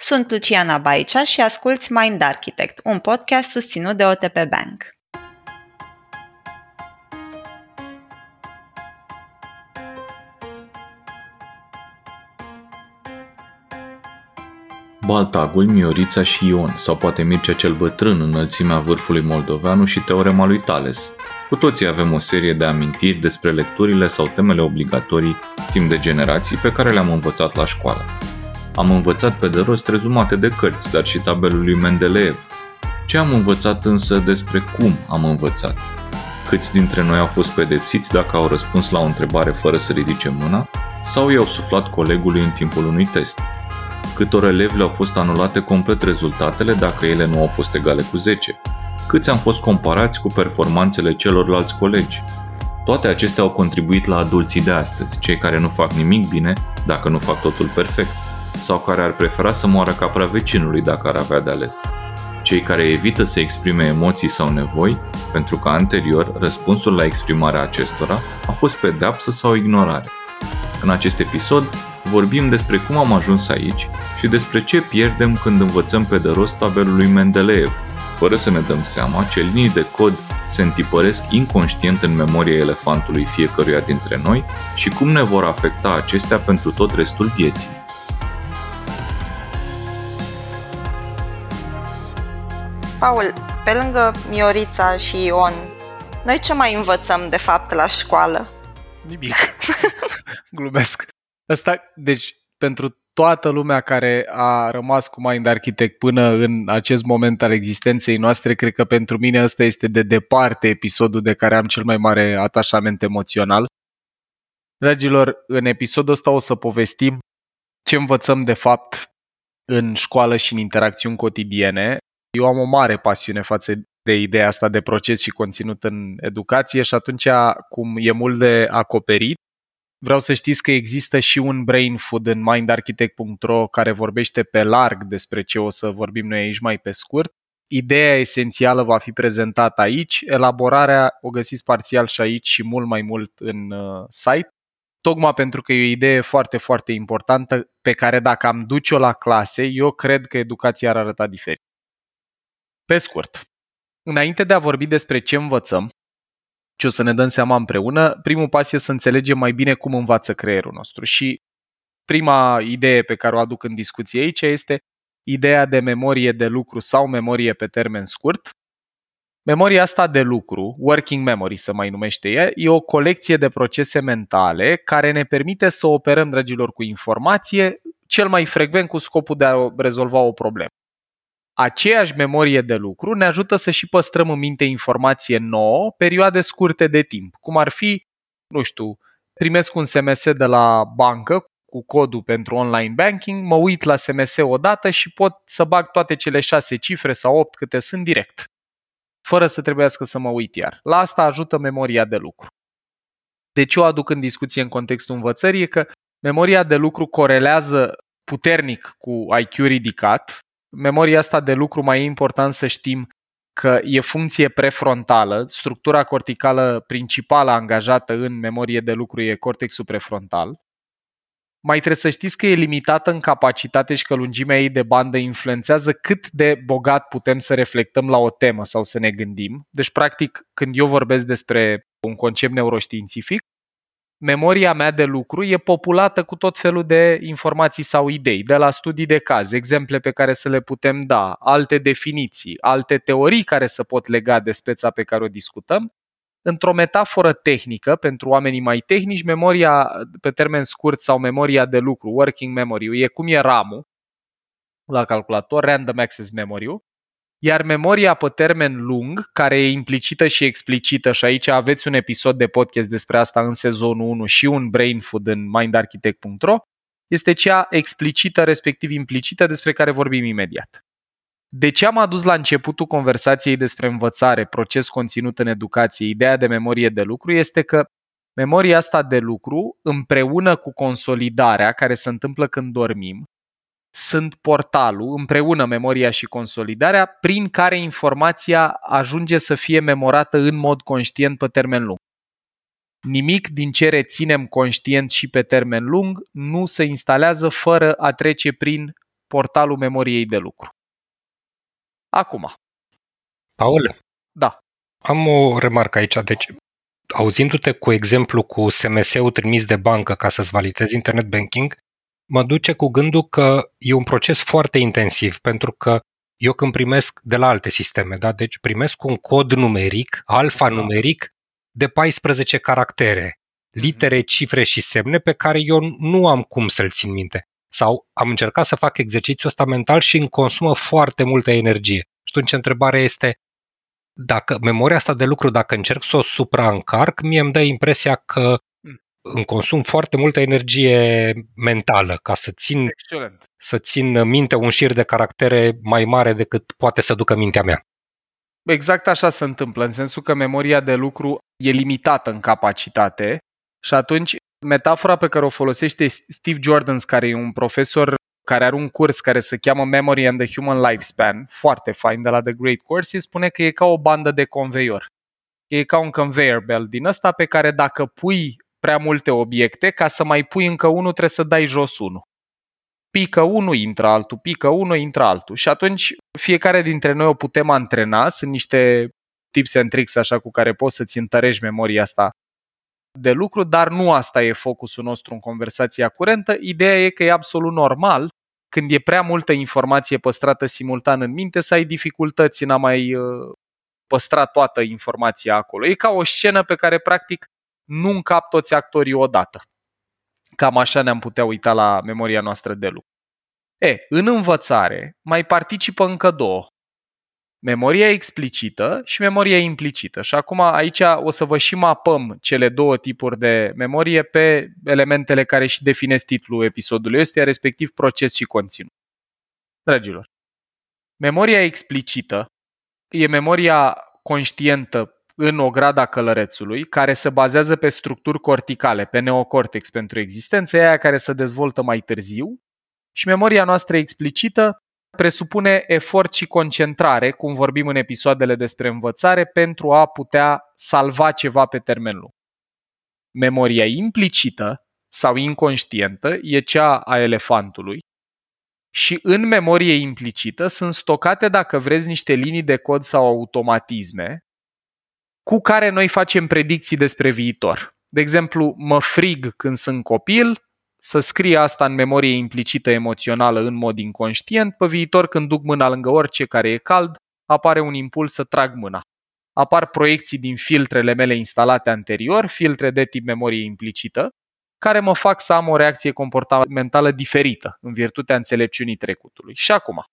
Sunt Luciana Baicea și asculți Mind Architect, un podcast susținut de OTP Bank. Baltagul, Miorița și Ion, sau poate Mircea cel bătrân, înălțimea vârfului moldoveanu și teorema lui Tales. Cu toții avem o serie de amintiri despre lecturile sau temele obligatorii timp de generații pe care le-am învățat la școală. Am învățat pe de rost rezumate de cărți, dar și tabelul lui Mendeleev. Ce am învățat însă despre cum am învățat? Câți dintre noi au fost pedepsiți dacă au răspuns la o întrebare fără să ridice mâna sau i-au suflat colegului în timpul unui test? Câtor elevi le-au fost anulate complet rezultatele dacă ele nu au fost egale cu 10? Câți am fost comparați cu performanțele celorlalți colegi? Toate acestea au contribuit la adulții de astăzi, cei care nu fac nimic bine dacă nu fac totul perfect, sau care ar prefera să moară capra vecinului dacă ar avea de ales. Cei care evită să exprime emoții sau nevoi, pentru că anterior răspunsul la exprimarea acestora a fost pedeapsă sau ignorare. În acest episod vorbim despre cum am ajuns aici și despre ce pierdem când învățăm pe de rost tabelul lui Mendeleev, fără să ne dăm seama ce linii de cod se întipăresc inconștient în memoria elefantului fiecăruia dintre noi și cum ne vor afecta acestea pentru tot restul vieții. Paul, pe lângă Miorița și Ion, noi ce mai învățăm de fapt la școală? Nimic. Glumesc. Asta, deci, pentru toată lumea care a rămas cu Mind Architect până în acest moment al existenței noastre, cred că pentru mine ăsta este de departe episodul de care am cel mai mare atașament emoțional. Dragilor, în episodul ăsta o să povestim ce învățăm de fapt în școală și în interacțiuni cotidiene. Eu am o mare pasiune față de ideea asta de proces și conținut în educație și atunci, cum e mult de acoperit, Vreau să știți că există și un brain food în mindarchitect.ro care vorbește pe larg despre ce o să vorbim noi aici mai pe scurt. Ideea esențială va fi prezentată aici, elaborarea o găsiți parțial și aici și mult mai mult în uh, site, tocmai pentru că e o idee foarte, foarte importantă pe care dacă am duce-o la clase, eu cred că educația ar arăta diferit. Pe scurt, înainte de a vorbi despre ce învățăm, ce o să ne dăm seama împreună, primul pas e să înțelegem mai bine cum învață creierul nostru. Și prima idee pe care o aduc în discuție aici este ideea de memorie de lucru sau memorie pe termen scurt. Memoria asta de lucru, working memory să mai numește ea, e o colecție de procese mentale care ne permite să operăm, dragilor, cu informație cel mai frecvent cu scopul de a rezolva o problemă aceeași memorie de lucru ne ajută să și păstrăm în minte informație nouă perioade scurte de timp, cum ar fi, nu știu, primesc un SMS de la bancă cu codul pentru online banking, mă uit la SMS odată și pot să bag toate cele șase cifre sau opt câte sunt direct, fără să trebuiască să mă uit iar. La asta ajută memoria de lucru. De ce o aduc în discuție în contextul învățării? E că memoria de lucru corelează puternic cu IQ ridicat, memoria asta de lucru mai e important să știm că e funcție prefrontală, structura corticală principală angajată în memorie de lucru e cortexul prefrontal. Mai trebuie să știți că e limitată în capacitate și că lungimea ei de bandă influențează cât de bogat putem să reflectăm la o temă sau să ne gândim. Deci, practic, când eu vorbesc despre un concept neuroștiințific, memoria mea de lucru e populată cu tot felul de informații sau idei, de la studii de caz, exemple pe care să le putem da, alte definiții, alte teorii care să pot lega de speța pe care o discutăm. Într-o metaforă tehnică, pentru oamenii mai tehnici, memoria pe termen scurt sau memoria de lucru, working memory, e cum e RAM-ul la calculator, random access memory iar memoria pe termen lung, care e implicită și explicită, și aici aveți un episod de podcast despre asta în sezonul 1 și un brain food în mindarchitect.ro, este cea explicită, respectiv implicită, despre care vorbim imediat. De ce am adus la începutul conversației despre învățare, proces conținut în educație, ideea de memorie de lucru, este că memoria asta de lucru, împreună cu consolidarea care se întâmplă când dormim, sunt portalul, împreună memoria și consolidarea, prin care informația ajunge să fie memorată în mod conștient pe termen lung. Nimic din ce reținem conștient și pe termen lung nu se instalează fără a trece prin portalul memoriei de lucru. Acum. Paul? Da. Am o remarcă aici. Deci, auzindu-te cu exemplu cu SMS-ul trimis de bancă ca să-ți validezi internet banking, mă duce cu gândul că e un proces foarte intensiv, pentru că eu când primesc de la alte sisteme, da? deci primesc un cod numeric, alfanumeric, de 14 caractere, litere, cifre și semne pe care eu nu am cum să-l țin minte. Sau am încercat să fac exercițiul ăsta mental și îmi consumă foarte multă energie. Și atunci întrebarea este, dacă memoria asta de lucru, dacă încerc să o supraîncarc, mie îmi dă impresia că îmi consum foarte multă energie mentală ca să țin, Excelent. să țin minte un șir de caractere mai mare decât poate să ducă mintea mea. Exact așa se întâmplă, în sensul că memoria de lucru e limitată în capacitate și atunci metafora pe care o folosește Steve Jordans, care e un profesor care are un curs care se cheamă Memory and the Human Lifespan, foarte fain de la The Great Courses, spune că e ca o bandă de conveior. E ca un conveyor belt din ăsta pe care dacă pui prea multe obiecte, ca să mai pui încă unul trebuie să dai jos unul. Pică unul, intră altul, pică unul, intră altul. Și atunci fiecare dintre noi o putem antrena, sunt niște tips and tricks așa cu care poți să-ți întărești memoria asta de lucru, dar nu asta e focusul nostru în conversația curentă. Ideea e că e absolut normal când e prea multă informație păstrată simultan în minte să ai dificultăți în a mai uh, păstra toată informația acolo. E ca o scenă pe care practic nu încap toți actorii odată. Cam așa ne-am putea uita la memoria noastră de lucru. E, în învățare mai participă încă două. Memoria explicită și memoria implicită. Și acum aici o să vă și mapăm cele două tipuri de memorie pe elementele care și definesc titlul episodului ăstuia, respectiv proces și conținut. Dragilor, memoria explicită e memoria conștientă în ograda călărețului, care se bazează pe structuri corticale, pe neocortex pentru existență, aia care se dezvoltă mai târziu, și memoria noastră explicită presupune efort și concentrare, cum vorbim în episoadele despre învățare, pentru a putea salva ceva pe termen lung. Memoria implicită sau inconștientă e cea a elefantului și în memorie implicită sunt stocate, dacă vreți, niște linii de cod sau automatisme cu care noi facem predicții despre viitor. De exemplu, mă frig când sunt copil, să scrie asta în memorie implicită emoțională în mod inconștient, pe viitor când duc mâna lângă orice care e cald, apare un impuls să trag mâna. Apar proiecții din filtrele mele instalate anterior, filtre de tip memorie implicită, care mă fac să am o reacție comportamentală diferită în virtutea înțelepciunii trecutului. Și acum,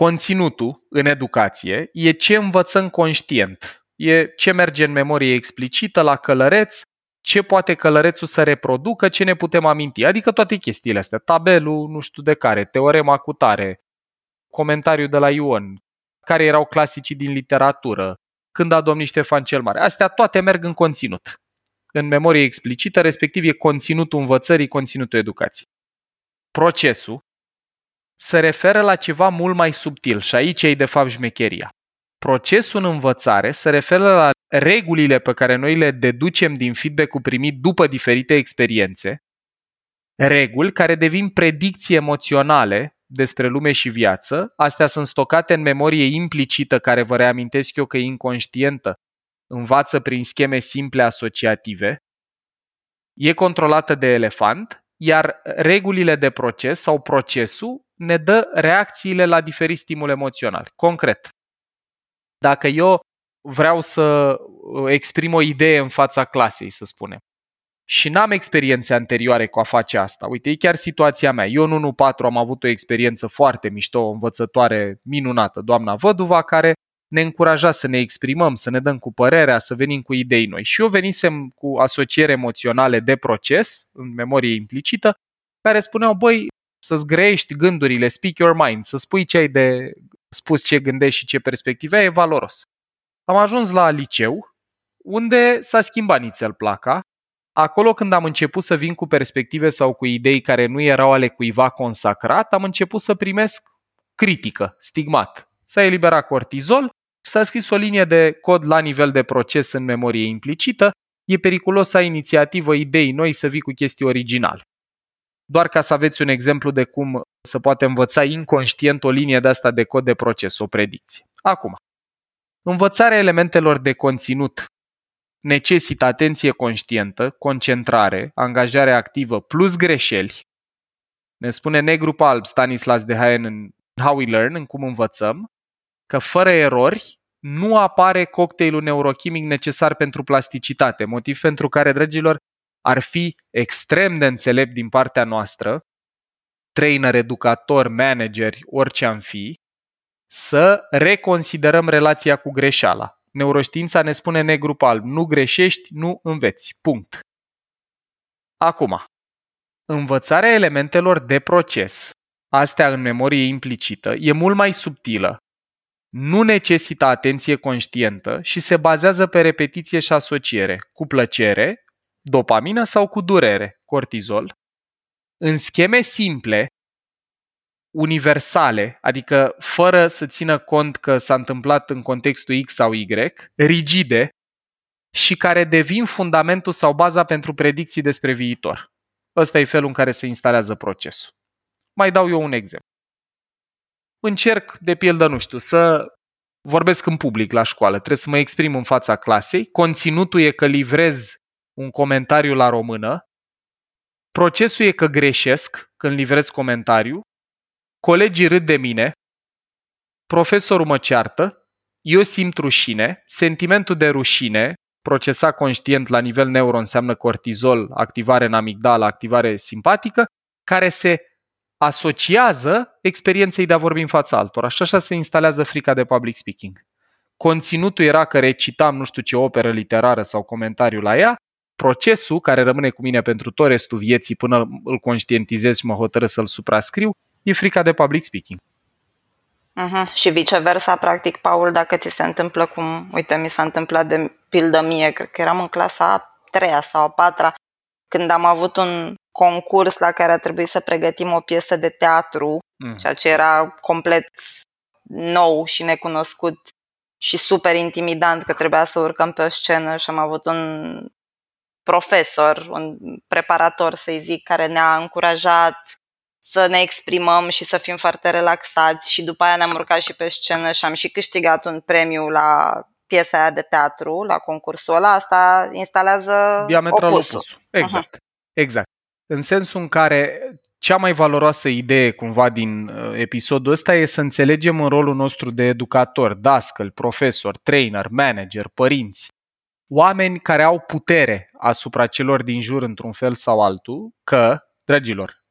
conținutul în educație e ce învățăm conștient, e ce merge în memorie explicită la călăreț, ce poate călărețul să reproducă, ce ne putem aminti, adică toate chestiile astea, tabelul nu știu de care, teorema cu tare, comentariul de la Ion, care erau clasicii din literatură, când a domnit Ștefan cel Mare. Astea toate merg în conținut, în memorie explicită, respectiv e conținutul învățării, conținutul educației. Procesul se referă la ceva mult mai subtil și aici e de fapt șmecheria. Procesul în învățare se referă la regulile pe care noi le deducem din feedback-ul primit după diferite experiențe, reguli care devin predicții emoționale despre lume și viață. Astea sunt stocate în memorie implicită, care vă reamintesc eu că e inconștientă, învață prin scheme simple asociative, e controlată de elefant, iar regulile de proces sau procesul ne dă reacțiile la diferiți stimuli emoționali. Concret, dacă eu vreau să uh, exprim o idee în fața clasei, să spunem, și n-am experiențe anterioare cu a face asta. Uite, e chiar situația mea. Eu în 1-4 am avut o experiență foarte mișto, o învățătoare minunată, doamna Văduva, care ne încuraja să ne exprimăm, să ne dăm cu părerea, să venim cu idei noi. Și eu venisem cu asocieri emoționale de proces, în memorie implicită, care spuneau, băi, să-ți grăiești gândurile, speak your mind, să spui ce ai de spus, ce gândești și ce perspective ai, e valoros. Am ajuns la liceu, unde s-a schimbat nițel placa. Acolo când am început să vin cu perspective sau cu idei care nu erau ale cuiva consacrat, am început să primesc critică, stigmat. S-a eliberat cortizol și s-a scris o linie de cod la nivel de proces în memorie implicită. E periculos să ai inițiativă, idei noi, să vii cu chestii originale. Doar ca să aveți un exemplu de cum să poate învăța inconștient o linie de asta de cod de proces, o predicție. Acum, învățarea elementelor de conținut necesită atenție conștientă, concentrare, angajare activă plus greșeli. Ne spune negru pe alb Stanislas de Haen în How We Learn, în cum învățăm, că fără erori nu apare cocktailul neurochimic necesar pentru plasticitate, motiv pentru care, dragilor, ar fi extrem de înțelept din partea noastră, trainer, educator, manageri, orice am fi, să reconsiderăm relația cu greșeala. Neuroștiința ne spune negru pe alb, nu greșești, nu înveți. Punct. Acum, învățarea elementelor de proces, astea în memorie implicită, e mult mai subtilă, nu necesită atenție conștientă și se bazează pe repetiție și asociere, cu plăcere, dopamină sau cu durere, cortizol, în scheme simple, universale, adică fără să țină cont că s-a întâmplat în contextul X sau Y, rigide și care devin fundamentul sau baza pentru predicții despre viitor. Ăsta e felul în care se instalează procesul. Mai dau eu un exemplu. Încerc, de pildă, nu știu, să vorbesc în public la școală, trebuie să mă exprim în fața clasei, conținutul e că livrez un comentariu la română, procesul e că greșesc când livrez comentariu, colegii râd de mine, profesorul mă ceartă, eu simt rușine, sentimentul de rușine, procesat conștient la nivel neuro înseamnă cortizol, activare în amigdala, activare simpatică, care se asociază experienței de a vorbi în fața altora și așa se instalează frica de public speaking. Conținutul era că recitam nu știu ce operă literară sau comentariu la ea, procesul care rămâne cu mine pentru tot restul vieții până îl conștientizez și mă hotără să-l suprascriu, e frica de public speaking. Uh-huh. Și viceversa, practic, Paul, dacă ți se întâmplă cum, uite, mi s-a întâmplat de pildă mie, cred că eram în clasa a treia sau a patra, când am avut un concurs la care a trebuit să pregătim o piesă de teatru, mm. ceea ce era complet nou și necunoscut și super intimidant că trebuia să urcăm pe o scenă și am avut un profesor, un preparator, să-i zic, care ne-a încurajat să ne exprimăm și să fim foarte relaxați și după aia ne-am urcat și pe scenă și am și câștigat un premiu la piesa aia de teatru, la concursul ăla, asta instalează Diametral opusul. opusul. Exact. Uh-huh. Exact. În sensul în care cea mai valoroasă idee cumva din uh, episodul ăsta e să înțelegem în rolul nostru de educator, dascăl, profesor, trainer, manager, părinți, oameni care au putere asupra celor din jur într-un fel sau altul, că, dragilor,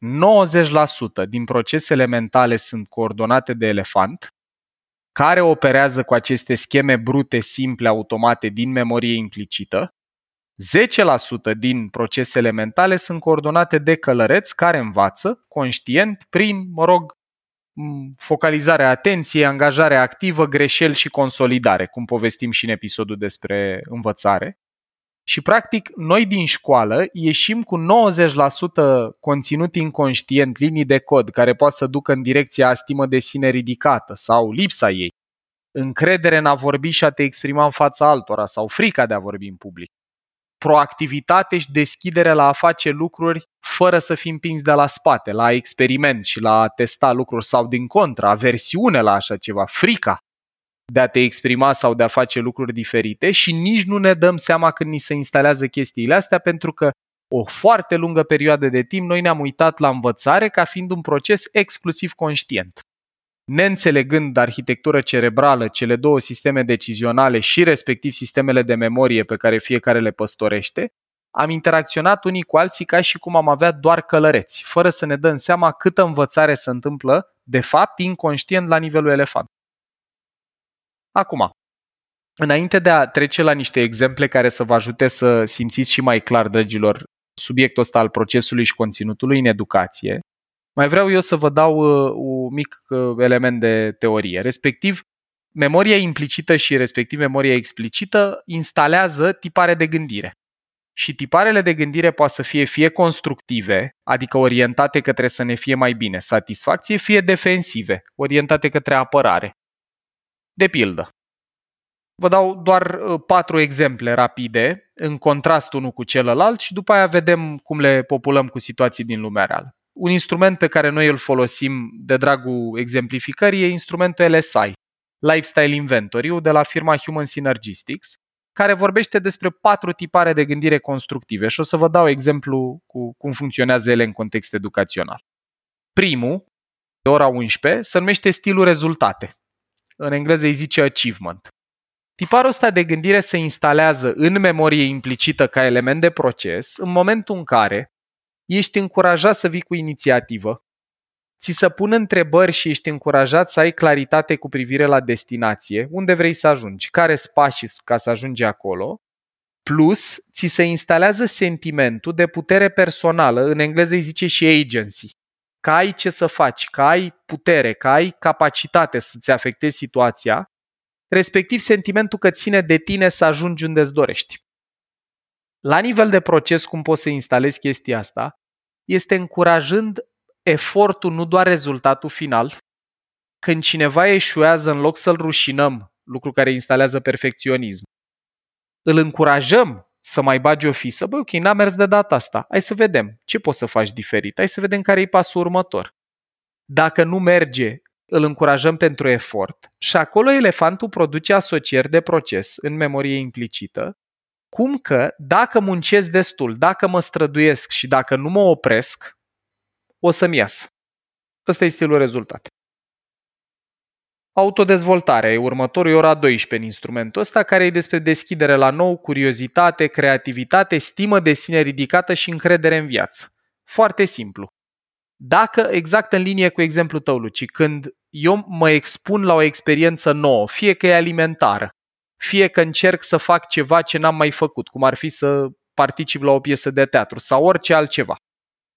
90% din procesele mentale sunt coordonate de elefant, care operează cu aceste scheme brute, simple, automate din memorie implicită 10% din procesele mentale sunt coordonate de călăreți care învață conștient prin, mă rog, focalizarea atenției, angajare activă, greșeli și consolidare, cum povestim și în episodul despre învățare. Și, practic, noi din școală ieșim cu 90% conținut inconștient, linii de cod, care poate să ducă în direcția stimă de sine ridicată sau lipsa ei, încredere în a vorbi și a te exprima în fața altora sau frica de a vorbi în public proactivitate și deschidere la a face lucruri fără să fim împinși de la spate, la experiment și la a testa lucruri sau din contră, aversiune la așa ceva, frica de a te exprima sau de a face lucruri diferite și nici nu ne dăm seama când ni se instalează chestiile astea pentru că o foarte lungă perioadă de timp noi ne-am uitat la învățare ca fiind un proces exclusiv conștient neînțelegând arhitectură cerebrală, cele două sisteme decizionale și respectiv sistemele de memorie pe care fiecare le păstorește, am interacționat unii cu alții ca și cum am avea doar călăreți, fără să ne dăm seama câtă învățare se întâmplă, de fapt, inconștient la nivelul elefant. Acum, înainte de a trece la niște exemple care să vă ajute să simțiți și mai clar, dragilor, subiectul ăsta al procesului și conținutului în educație, mai vreau eu să vă dau uh, un mic uh, element de teorie, respectiv memoria implicită și respectiv memoria explicită instalează tipare de gândire. Și tiparele de gândire poate să fie fie constructive, adică orientate către să ne fie mai bine, satisfacție, fie defensive, orientate către apărare. De pildă, vă dau doar uh, patru exemple rapide, în contrast unul cu celălalt și după aia vedem cum le populăm cu situații din lumea reală. Un instrument pe care noi îl folosim de dragul exemplificării e instrumentul LSI, Lifestyle Inventory, de la firma Human Synergistics, care vorbește despre patru tipare de gândire constructive și o să vă dau exemplu cu cum funcționează ele în context educațional. Primul, de ora 11, se numește stilul rezultate. În engleză îi zice achievement. Tiparul ăsta de gândire se instalează în memorie implicită ca element de proces în momentul în care ești încurajat să vii cu inițiativă, ți se pun întrebări și ești încurajat să ai claritate cu privire la destinație, unde vrei să ajungi, care sunt pașii ca să ajungi acolo, plus ți se instalează sentimentul de putere personală, în engleză îi zice și agency, că ai ce să faci, că ai putere, că ai capacitate să-ți afectezi situația, respectiv sentimentul că ține de tine să ajungi unde îți dorești. La nivel de proces, cum poți să instalezi chestia asta, este încurajând efortul, nu doar rezultatul final. Când cineva eșuează, în loc să-l rușinăm, lucru care instalează perfecționism, îl încurajăm să mai bagi o fisă, băi, ok, n-a mers de data asta, hai să vedem. Ce poți să faci diferit, hai să vedem care e pasul următor. Dacă nu merge, îl încurajăm pentru efort. Și acolo elefantul produce asocieri de proces în memorie implicită, cum că dacă muncesc destul, dacă mă străduiesc și dacă nu mă opresc, o să-mi iasă. Ăsta e stilul rezultat. Autodezvoltarea e următorul, e ora 12 în instrumentul ăsta, care e despre deschidere la nou, curiozitate, creativitate, stimă de sine ridicată și încredere în viață. Foarte simplu. Dacă, exact în linie cu exemplul tău, Luci, când eu mă expun la o experiență nouă, fie că e alimentară, fie că încerc să fac ceva ce n-am mai făcut, cum ar fi să particip la o piesă de teatru sau orice altceva.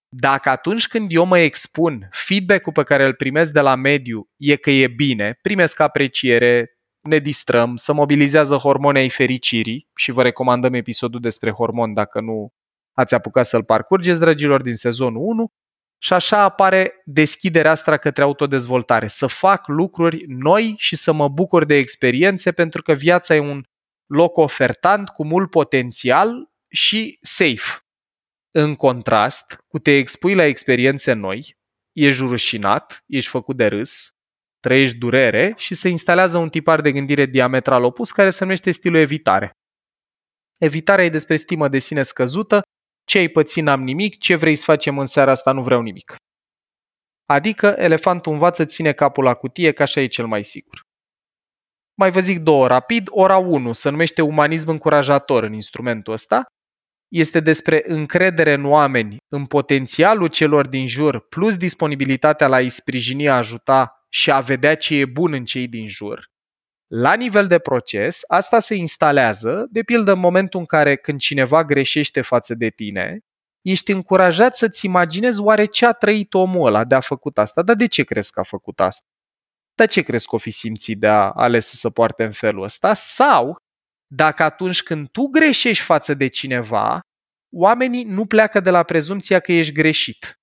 Dacă atunci când eu mă expun, feedback-ul pe care îl primesc de la mediu e că e bine, primesc apreciere, ne distrăm, să mobilizează hormonii ai fericirii și vă recomandăm episodul despre hormon dacă nu ați apucat să-l parcurgeți, dragilor, din sezonul 1, și așa apare deschiderea asta către autodezvoltare, să fac lucruri noi și să mă bucur de experiențe pentru că viața e un loc ofertant cu mult potențial și safe. În contrast, cu te expui la experiențe noi, ești rușinat, ești făcut de râs, trăiești durere și se instalează un tipar de gândire diametral opus care se numește stilul evitare. Evitarea e despre stimă de sine scăzută, ce ai pățit n-am nimic, ce vrei să facem în seara asta nu vreau nimic. Adică elefantul învață ține capul la cutie, că așa e cel mai sigur. Mai vă zic două rapid. Ora 1 se numește umanism încurajator în instrumentul ăsta este despre încredere în oameni, în potențialul celor din jur, plus disponibilitatea la a-i sprijini, a ajuta și a vedea ce e bun în cei din jur. La nivel de proces, asta se instalează, de pildă în momentul în care când cineva greșește față de tine, ești încurajat să-ți imaginezi oare ce a trăit omul ăla de a făcut asta, dar de ce crezi că a făcut asta? Dar ce crezi că o fi simțit de a ales să se poarte în felul ăsta? Sau dacă atunci când tu greșești față de cineva, oamenii nu pleacă de la prezumția că ești greșit,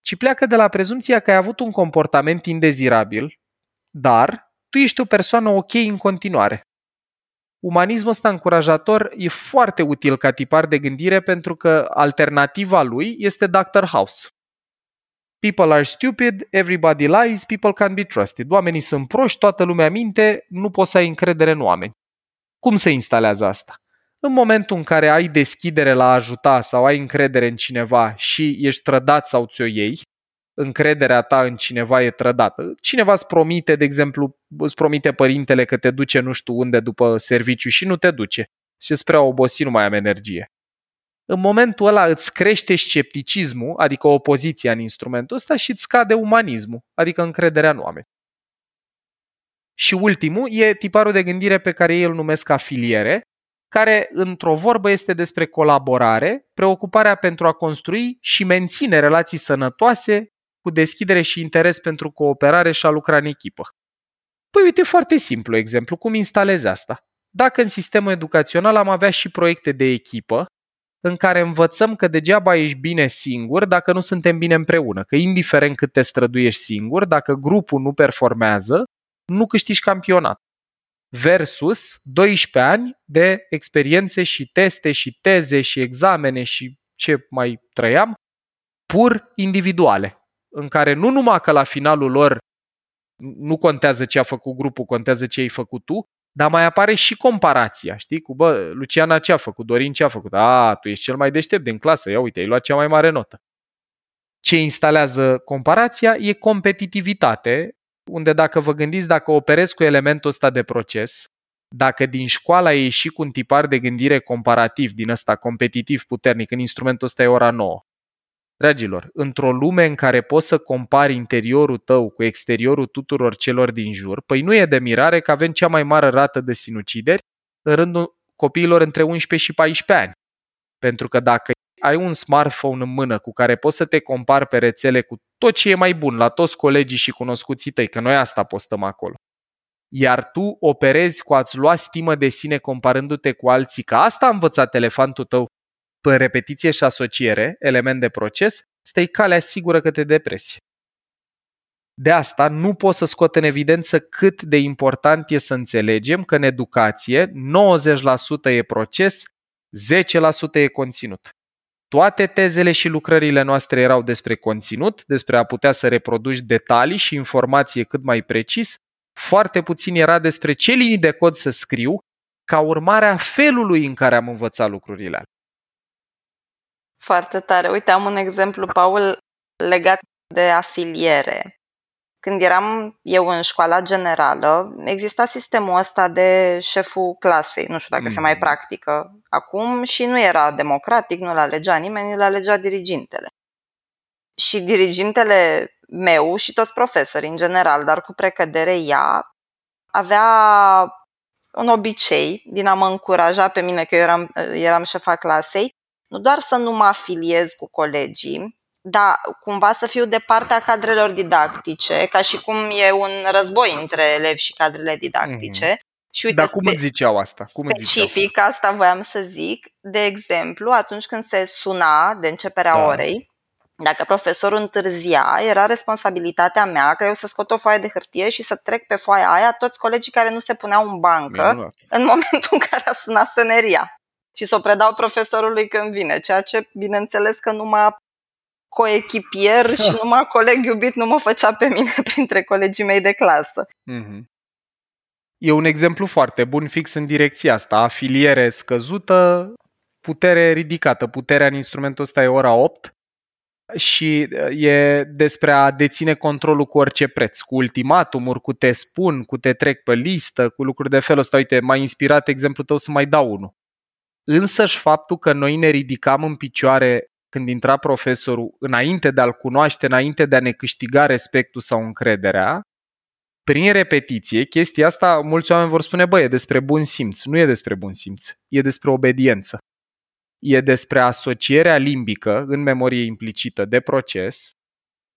ci pleacă de la prezumția că ai avut un comportament indezirabil, dar tu ești o persoană ok în continuare. Umanismul ăsta încurajator e foarte util ca tipar de gândire pentru că alternativa lui este Dr. House. People are stupid, everybody lies, people can be trusted. Oamenii sunt proști, toată lumea minte, nu poți să ai încredere în oameni. Cum se instalează asta? În momentul în care ai deschidere la a ajuta sau ai încredere în cineva și ești trădat sau ți-o iei, încrederea ta în cineva e trădată. Cineva îți promite, de exemplu, îți promite părintele că te duce nu știu unde după serviciu și nu te duce și spre a obosi nu mai am energie. În momentul ăla îți crește scepticismul, adică opoziția în instrumentul ăsta și îți scade umanismul, adică încrederea în oameni. Și ultimul e tiparul de gândire pe care ei îl numesc afiliere, care, într-o vorbă, este despre colaborare, preocuparea pentru a construi și menține relații sănătoase cu deschidere și interes pentru cooperare și a lucra în echipă. Păi uite, foarte simplu exemplu, cum instalezi asta? Dacă în sistemul educațional am avea și proiecte de echipă, în care învățăm că degeaba ești bine singur dacă nu suntem bine împreună, că indiferent cât te străduiești singur, dacă grupul nu performează, nu câștigi campionat. Versus 12 ani de experiențe și teste și teze și examene și ce mai trăiam, pur individuale, în care nu numai că la finalul lor nu contează ce a făcut grupul, contează ce ai făcut tu, dar mai apare și comparația, știi? Cu, bă, Luciana ce a făcut, Dorin ce a făcut? A, tu ești cel mai deștept din clasă, ia uite, ai luat cea mai mare notă. Ce instalează comparația e competitivitate, unde dacă vă gândiți, dacă operezi cu elementul ăsta de proces, dacă din școală ai ieșit cu un tipar de gândire comparativ, din ăsta competitiv puternic, în instrumentul ăsta e ora 9. Dragilor, într-o lume în care poți să compari interiorul tău cu exteriorul tuturor celor din jur, păi nu e de mirare că avem cea mai mare rată de sinucideri în rândul copiilor între 11 și 14 ani. Pentru că dacă ai un smartphone în mână cu care poți să te compari pe rețele cu tot ce e mai bun la toți colegii și cunoscuții tăi, că noi asta postăm acolo, iar tu operezi cu a-ți lua stimă de sine comparându-te cu alții, că asta a învățat elefantul tău pe repetiție și asociere, element de proces, stai calea sigură că te depresi. De asta nu pot să scot în evidență cât de important e să înțelegem că în educație 90% e proces, 10% e conținut. Toate tezele și lucrările noastre erau despre conținut, despre a putea să reproduci detalii și informație cât mai precis, foarte puțin era despre ce linii de cod să scriu ca urmare a felului în care am învățat lucrurile alea. Foarte tare. Uite, am un exemplu, Paul, legat de afiliere. Când eram eu în școala generală, exista sistemul ăsta de șeful clasei. Nu știu dacă mm. se mai practică acum și nu era democratic, nu l alegea nimeni, l alegea dirigintele. Și dirigintele meu și toți profesorii în general, dar cu precădere ea, avea un obicei din a mă încuraja pe mine, că eu eram, eram șefa clasei, nu doar să nu mă afiliez cu colegii, dar cumva să fiu de partea cadrelor didactice, ca și cum e un război între elevi și cadrele didactice. Mm-hmm. Și uite, Dar cum spe- îți ziceau asta? Cum specific, ziceau? asta voiam să zic. De exemplu, atunci când se suna de începerea da. orei, dacă profesorul întârzia, era responsabilitatea mea că eu să scot o foaie de hârtie și să trec pe foaia aia toți colegii care nu se puneau în bancă Minunat. în momentul în care a sunat săneria și să o predau profesorului când vine, ceea ce bineînțeles că numai coechipier și numai coleg iubit nu mă făcea pe mine printre colegii mei de clasă. Mm-hmm. E un exemplu foarte bun fix în direcția asta. Afiliere scăzută, putere ridicată. Puterea în instrumentul ăsta e ora 8 și e despre a deține controlul cu orice preț, cu ultimatumuri, cu te spun, cu te trec pe listă, cu lucruri de felul ăsta. Uite, m-a inspirat exemplul tău să mai dau unul. Însăși faptul că noi ne ridicam în picioare când intra profesorul, înainte de a-l cunoaște, înainte de a ne câștiga respectul sau încrederea, prin repetiție, chestia asta, mulți oameni vor spune, băi, e despre bun simț. Nu e despre bun simț, e despre obediență. E despre asocierea limbică în memorie implicită de proces,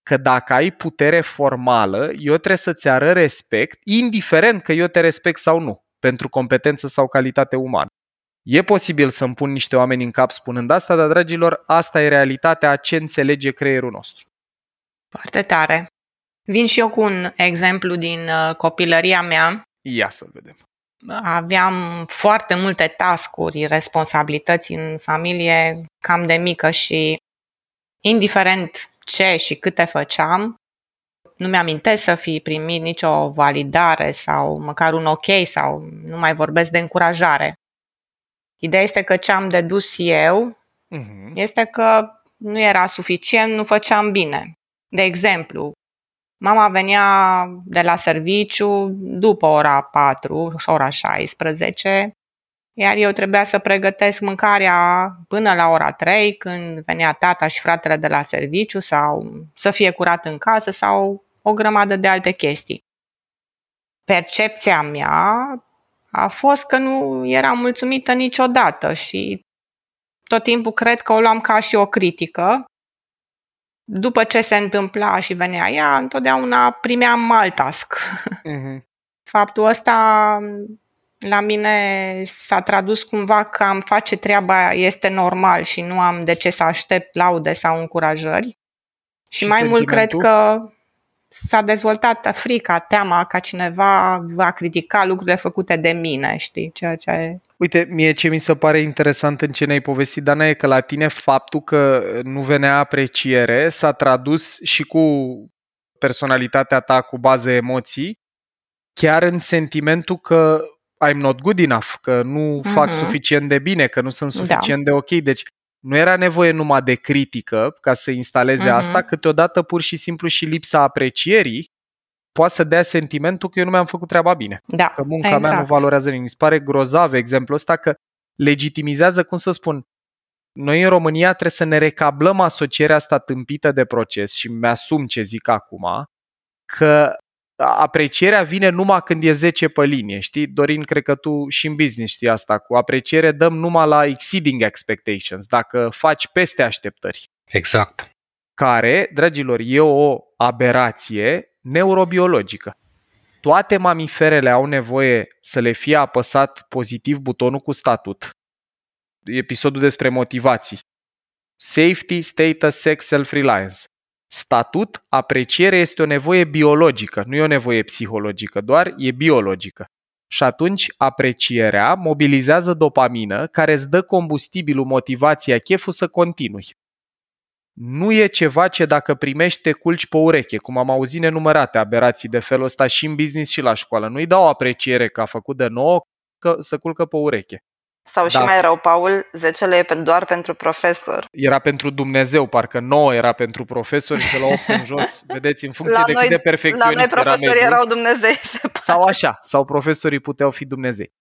că dacă ai putere formală, eu trebuie să-ți arăt respect, indiferent că eu te respect sau nu, pentru competență sau calitate umană. E posibil să-mi pun niște oameni în cap spunând asta, dar, dragilor, asta e realitatea a ce înțelege creierul nostru. Foarte tare. Vin și eu cu un exemplu din uh, copilăria mea. Ia să vedem. Aveam foarte multe tascuri, responsabilități în familie cam de mică și indiferent ce și câte făceam, nu mi-amintesc să fi primit nicio validare sau măcar un ok sau nu mai vorbesc de încurajare. Ideea este că ce am dedus eu uh-huh. este că nu era suficient, nu făceam bine. De exemplu, mama venea de la serviciu după ora 4 și ora 16, iar eu trebuia să pregătesc mâncarea până la ora 3, când venea tata și fratele de la serviciu, sau să fie curat în casă, sau o grămadă de alte chestii. Percepția mea a fost că nu eram mulțumită niciodată și tot timpul cred că o luam ca și o critică. După ce se întâmpla și venea ea, întotdeauna primeam alt task. Uh-huh. Faptul ăsta la mine s-a tradus cumva că am face treaba este normal și nu am de ce să aștept laude sau încurajări. Și, și mai mult cred că s-a dezvoltat frica, teama ca cineva va critica lucrurile făcute de mine, știi? Ceea ce... Uite, mie ce mi se pare interesant în ce ne-ai povestit, Dana, e că la tine faptul că nu venea apreciere s-a tradus și cu personalitatea ta cu bază emoții, chiar în sentimentul că I'm not good enough, că nu uh-huh. fac suficient de bine, că nu sunt da. suficient da. de ok. Deci nu era nevoie numai de critică ca să instaleze uh-huh. asta, câteodată pur și simplu și lipsa aprecierii poate să dea sentimentul că eu nu mi-am făcut treaba bine. Da, că munca exact. mea nu exact. valorează nimic. Mi se pare grozav exemplul ăsta că legitimizează, cum să spun, noi în România trebuie să ne recablăm asocierea asta tâmpită de proces și mi-asum ce zic acum, că aprecierea vine numai când e 10 pe linie, știi? Dorin, cred că tu și în business știi asta, cu apreciere dăm numai la exceeding expectations, dacă faci peste așteptări. Exact. Care, dragilor, e o aberație neurobiologică. Toate mamiferele au nevoie să le fie apăsat pozitiv butonul cu statut. Episodul despre motivații. Safety, status, sex, self-reliance. Statut, apreciere este o nevoie biologică, nu e o nevoie psihologică, doar e biologică. Și atunci aprecierea mobilizează dopamină care îți dă combustibilul, motivația, cheful să continui. Nu e ceva ce dacă primești te culci pe ureche, cum am auzit nenumărate aberații de felul ăsta și în business și la școală. Nu-i dau apreciere că a făcut de nou, că să culcă pe ureche. Sau și da. mai rău, Paul, 10 e doar pentru profesor. Era pentru Dumnezeu, parcă 9 era pentru profesori și de la 8 în jos, vedeți, în funcție la de noi, cât de perfecționist La noi profesorii era erau Dumnezei, se pare. Sau așa, sau profesorii puteau fi Dumnezei.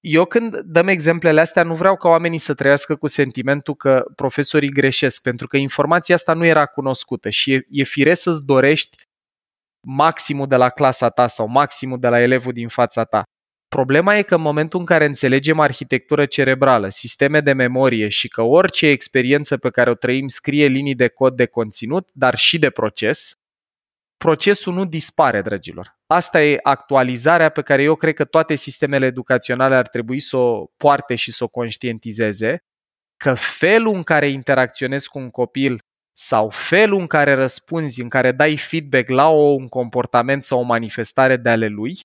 Eu când dăm exemplele astea, nu vreau ca oamenii să trăiască cu sentimentul că profesorii greșesc, pentru că informația asta nu era cunoscută și e, e firesc să-ți dorești maximul de la clasa ta sau maximul de la elevul din fața ta. Problema e că în momentul în care înțelegem arhitectură cerebrală, sisteme de memorie și că orice experiență pe care o trăim scrie linii de cod de conținut, dar și de proces, procesul nu dispare, dragilor. Asta e actualizarea pe care eu cred că toate sistemele educaționale ar trebui să o poarte și să o conștientizeze, că felul în care interacționezi cu un copil sau felul în care răspunzi, în care dai feedback la o, un comportament sau o manifestare de ale lui,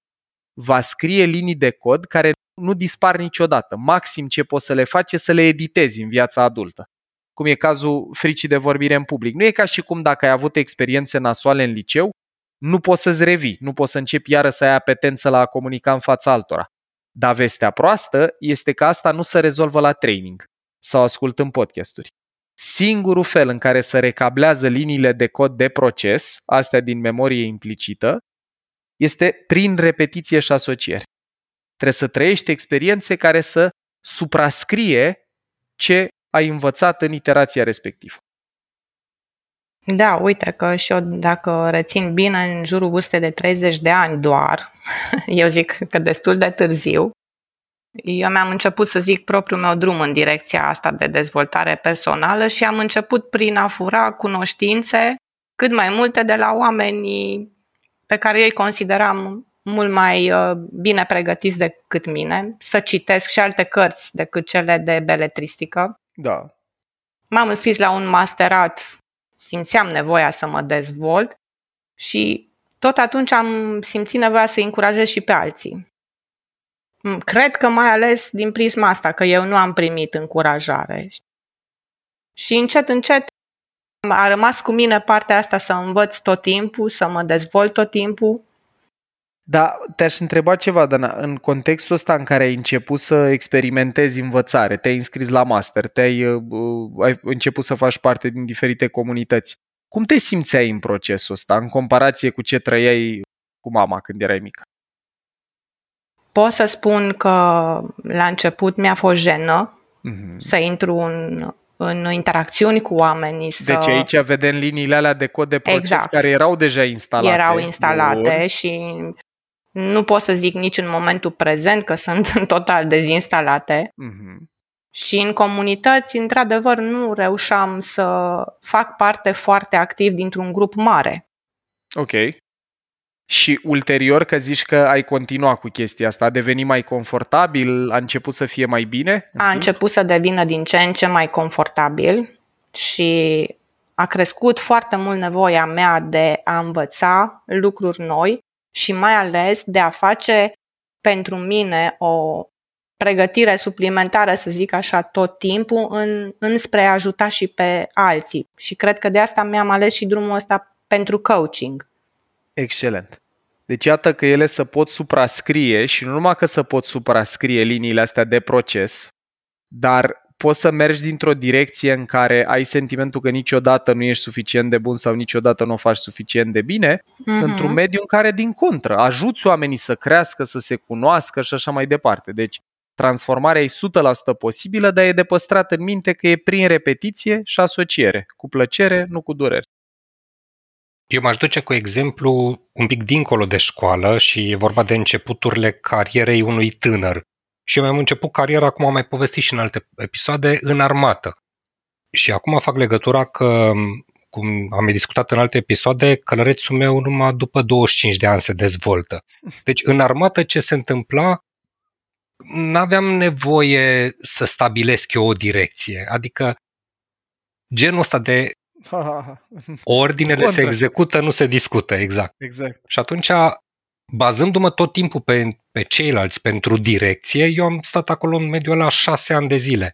va scrie linii de cod care nu dispar niciodată. Maxim ce poți să le faci e să le editezi în viața adultă. Cum e cazul fricii de vorbire în public. Nu e ca și cum dacă ai avut experiențe nasoale în liceu, nu poți să-ți revii, nu poți să începi iară să ai apetență la a comunica în fața altora. Dar vestea proastă este că asta nu se rezolvă la training sau ascultând podcasturi. Singurul fel în care se recablează liniile de cod de proces, astea din memorie implicită, este prin repetiție și asociere. Trebuie să trăiești experiențe care să suprascrie ce ai învățat în iterația respectivă. Da, uite că și eu, dacă rețin bine, în jurul vârstei de 30 de ani doar, eu zic că destul de târziu, eu mi-am început să zic propriul meu drum în direcția asta de dezvoltare personală și am început prin a fura cunoștințe cât mai multe de la oamenii pe care eu îi consideram mult mai uh, bine pregătiți decât mine, să citesc și alte cărți decât cele de beletristică. Da. M-am înscris la un masterat, simțeam nevoia să mă dezvolt și tot atunci am simțit nevoia să încurajez și pe alții. Mm, cred că mai ales din prisma asta, că eu nu am primit încurajare. Și încet, încet a rămas cu mine partea asta să învăț tot timpul, să mă dezvolt tot timpul. Da, te-aș întreba ceva, Dana. În contextul ăsta în care ai început să experimentezi învățare, te-ai înscris la master, te-ai uh, ai început să faci parte din diferite comunități, cum te simțeai în procesul ăsta, în comparație cu ce trăiai cu mama când erai mică? Pot să spun că la început mi-a fost jenă mm-hmm. să intru în în interacțiuni cu oamenii. Să... Deci aici vedem liniile alea de cod de proces exact. care erau deja instalate. Erau instalate Bun. și nu pot să zic nici în momentul prezent că sunt total dezinstalate. Mm-hmm. Și în comunități, într-adevăr, nu reușeam să fac parte foarte activ dintr-un grup mare. Ok. Și ulterior, că zici că ai continuat cu chestia asta, a devenit mai confortabil, a început să fie mai bine? A început să devină din ce în ce mai confortabil și a crescut foarte mult nevoia mea de a învăța lucruri noi și mai ales de a face pentru mine o pregătire suplimentară, să zic așa, tot timpul, în, înspre a ajuta și pe alții. Și cred că de asta mi-am ales și drumul ăsta pentru coaching. Excelent. Deci iată că ele să pot suprascrie și nu numai că să pot suprascrie liniile astea de proces, dar poți să mergi dintr-o direcție în care ai sentimentul că niciodată nu ești suficient de bun sau niciodată nu o faci suficient de bine, mm-hmm. într-un mediu în care, din contră, ajuți oamenii să crească, să se cunoască și așa mai departe. Deci, transformarea e 100% posibilă, dar e de păstrat în minte că e prin repetiție și asociere, cu plăcere, nu cu durere. Eu m-aș duce cu exemplu un pic dincolo de școală și e vorba de începuturile carierei unui tânăr. Și eu mi-am început cariera, acum am mai povestit și în alte episoade, în armată. Și acum fac legătura că, cum am mai discutat în alte episoade, călărețul meu numai după 25 de ani se dezvoltă. Deci în armată ce se întâmpla, n-aveam nevoie să stabilesc eu o direcție. Adică genul ăsta de ordinele Contra. se execută, nu se discută, exact. exact. Și atunci, bazându-mă tot timpul pe, pe ceilalți pentru direcție, eu am stat acolo în mediul ăla șase ani de zile.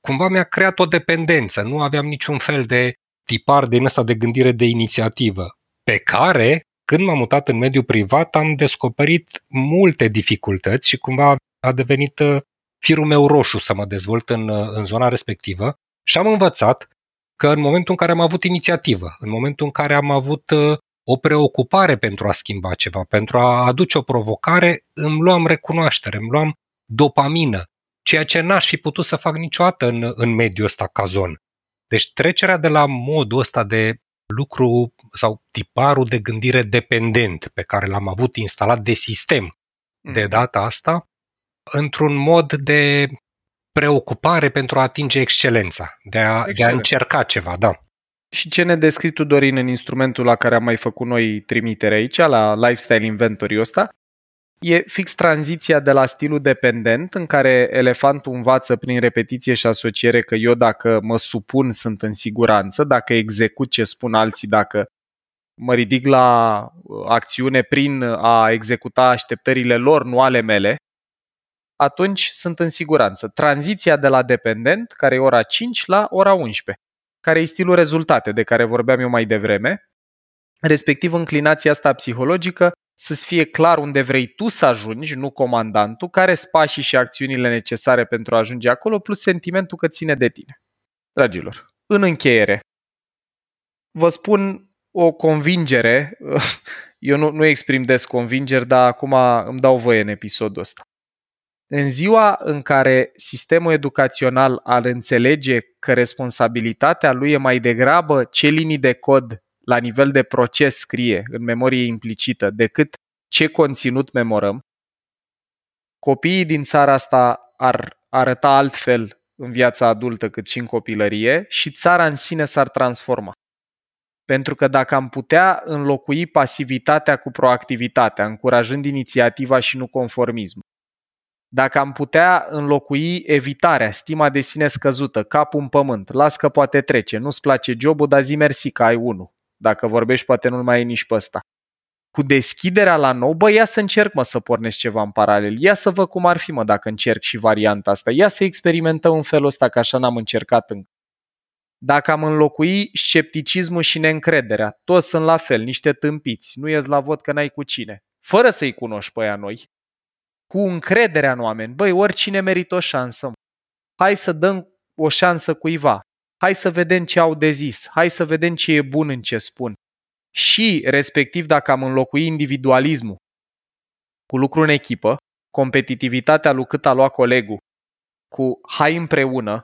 Cumva mi-a creat o dependență, nu aveam niciun fel de tipar din ăsta de gândire de inițiativă, pe care, când m-am mutat în mediul privat, am descoperit multe dificultăți și cumva a devenit uh, firul meu roșu să mă dezvolt în, uh, în zona respectivă și am învățat că în momentul în care am avut inițiativă, în momentul în care am avut uh, o preocupare pentru a schimba ceva, pentru a aduce o provocare, îmi luam recunoaștere, îmi luam dopamină, ceea ce n-aș fi putut să fac niciodată în, în mediul ăsta cazon. Deci trecerea de la modul ăsta de lucru sau tiparul de gândire dependent pe care l-am avut instalat de sistem de mm. data asta într-un mod de preocupare pentru a atinge excelența, de a, de a încerca ceva, da. Și ce ne descrii tu, Dorin, în instrumentul la care am mai făcut noi trimitere aici, la Lifestyle Inventory ăsta, e fix tranziția de la stilul dependent, în care elefantul învață prin repetiție și asociere că eu dacă mă supun sunt în siguranță, dacă execut ce spun alții, dacă mă ridic la acțiune prin a executa așteptările lor, nu ale mele, atunci sunt în siguranță. Tranziția de la dependent, care e ora 5, la ora 11, care e stilul rezultate de care vorbeam eu mai devreme, respectiv înclinația asta psihologică să-ți fie clar unde vrei tu să ajungi, nu comandantul, care sunt pașii și acțiunile necesare pentru a ajunge acolo, plus sentimentul că ține de tine. Dragilor, în încheiere, vă spun o convingere, eu nu, nu exprim des convingeri, dar acum îmi dau voie în episodul ăsta. În ziua în care sistemul educațional ar înțelege că responsabilitatea lui e mai degrabă ce linii de cod la nivel de proces scrie în memorie implicită decât ce conținut memorăm, copiii din țara asta ar arăta altfel în viața adultă cât și în copilărie și țara în sine s-ar transforma. Pentru că dacă am putea înlocui pasivitatea cu proactivitatea, încurajând inițiativa și nu conformismul, dacă am putea înlocui evitarea, stima de sine scăzută, capul în pământ, las că poate trece, nu-ți place jobul, dar zi mersi că ai unul. Dacă vorbești, poate nu-l mai ai nici pe ăsta. Cu deschiderea la nou, bă, ia să încerc, mă, să pornesc ceva în paralel. Ia să văd cum ar fi, mă, dacă încerc și varianta asta. Ia să experimentăm în felul ăsta, că așa n-am încercat încă. Dacă am înlocui scepticismul și neîncrederea, toți sunt la fel, niște tâmpiți, nu ies la vot că n-ai cu cine. Fără să-i cunoști pe aia noi, cu încrederea în oameni. Băi, oricine merită o șansă. Hai să dăm o șansă cuiva. Hai să vedem ce au de zis. Hai să vedem ce e bun în ce spun. Și, respectiv, dacă am înlocui individualismul cu lucru în echipă, competitivitatea lui cât a luat colegul, cu hai împreună,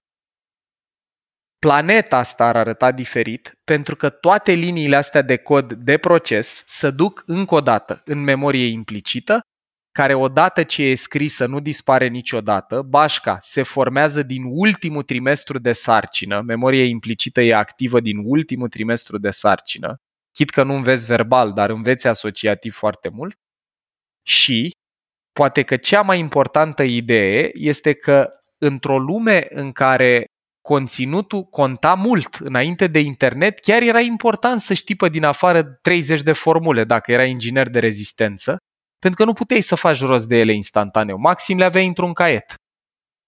planeta asta ar arăta diferit pentru că toate liniile astea de cod de proces se duc încă o dată în memorie implicită care odată ce e scrisă nu dispare niciodată, bașca se formează din ultimul trimestru de sarcină, memoria implicită e activă din ultimul trimestru de sarcină, chit că nu înveți verbal, dar înveți asociativ foarte mult, și poate că cea mai importantă idee este că într-o lume în care conținutul conta mult înainte de internet, chiar era important să știi pe din afară 30 de formule dacă era inginer de rezistență pentru că nu puteai să faci rost de ele instantaneu. Maxim le aveai într-un caiet.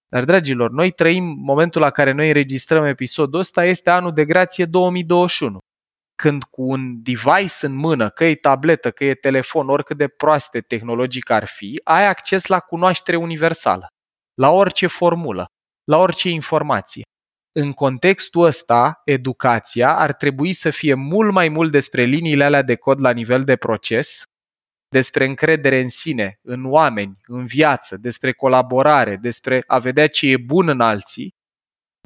Dar, dragilor, noi trăim momentul la care noi înregistrăm episodul ăsta este anul de grație 2021 când cu un device în mână, că e tabletă, că e telefon, oricât de proaste tehnologic ar fi, ai acces la cunoaștere universală, la orice formulă, la orice informație. În contextul ăsta, educația ar trebui să fie mult mai mult despre liniile alea de cod la nivel de proces, despre încredere în sine, în oameni, în viață, despre colaborare, despre a vedea ce e bun în alții,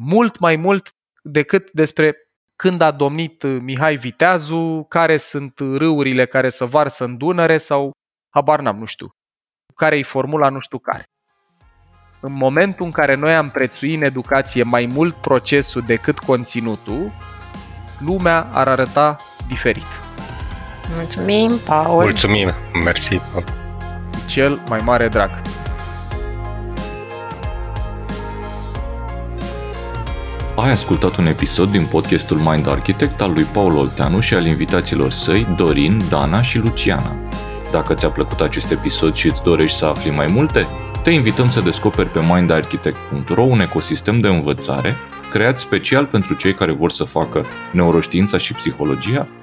mult mai mult decât despre când a domnit Mihai Viteazu, care sunt râurile care să varsă în Dunăre sau habar n-am, nu știu, care e formula nu știu care. În momentul în care noi am prețuit în educație mai mult procesul decât conținutul, lumea ar arăta diferit. Mulțumim, Paul! Mulțumim, mersi, Paul! Cel mai mare drag! Ai ascultat un episod din podcastul Mind Architect al lui Paul Olteanu și al invitaților săi, Dorin, Dana și Luciana. Dacă ți-a plăcut acest episod și îți dorești să afli mai multe, te invităm să descoperi pe mindarchitect.ro un ecosistem de învățare creat special pentru cei care vor să facă neuroștiința și psihologia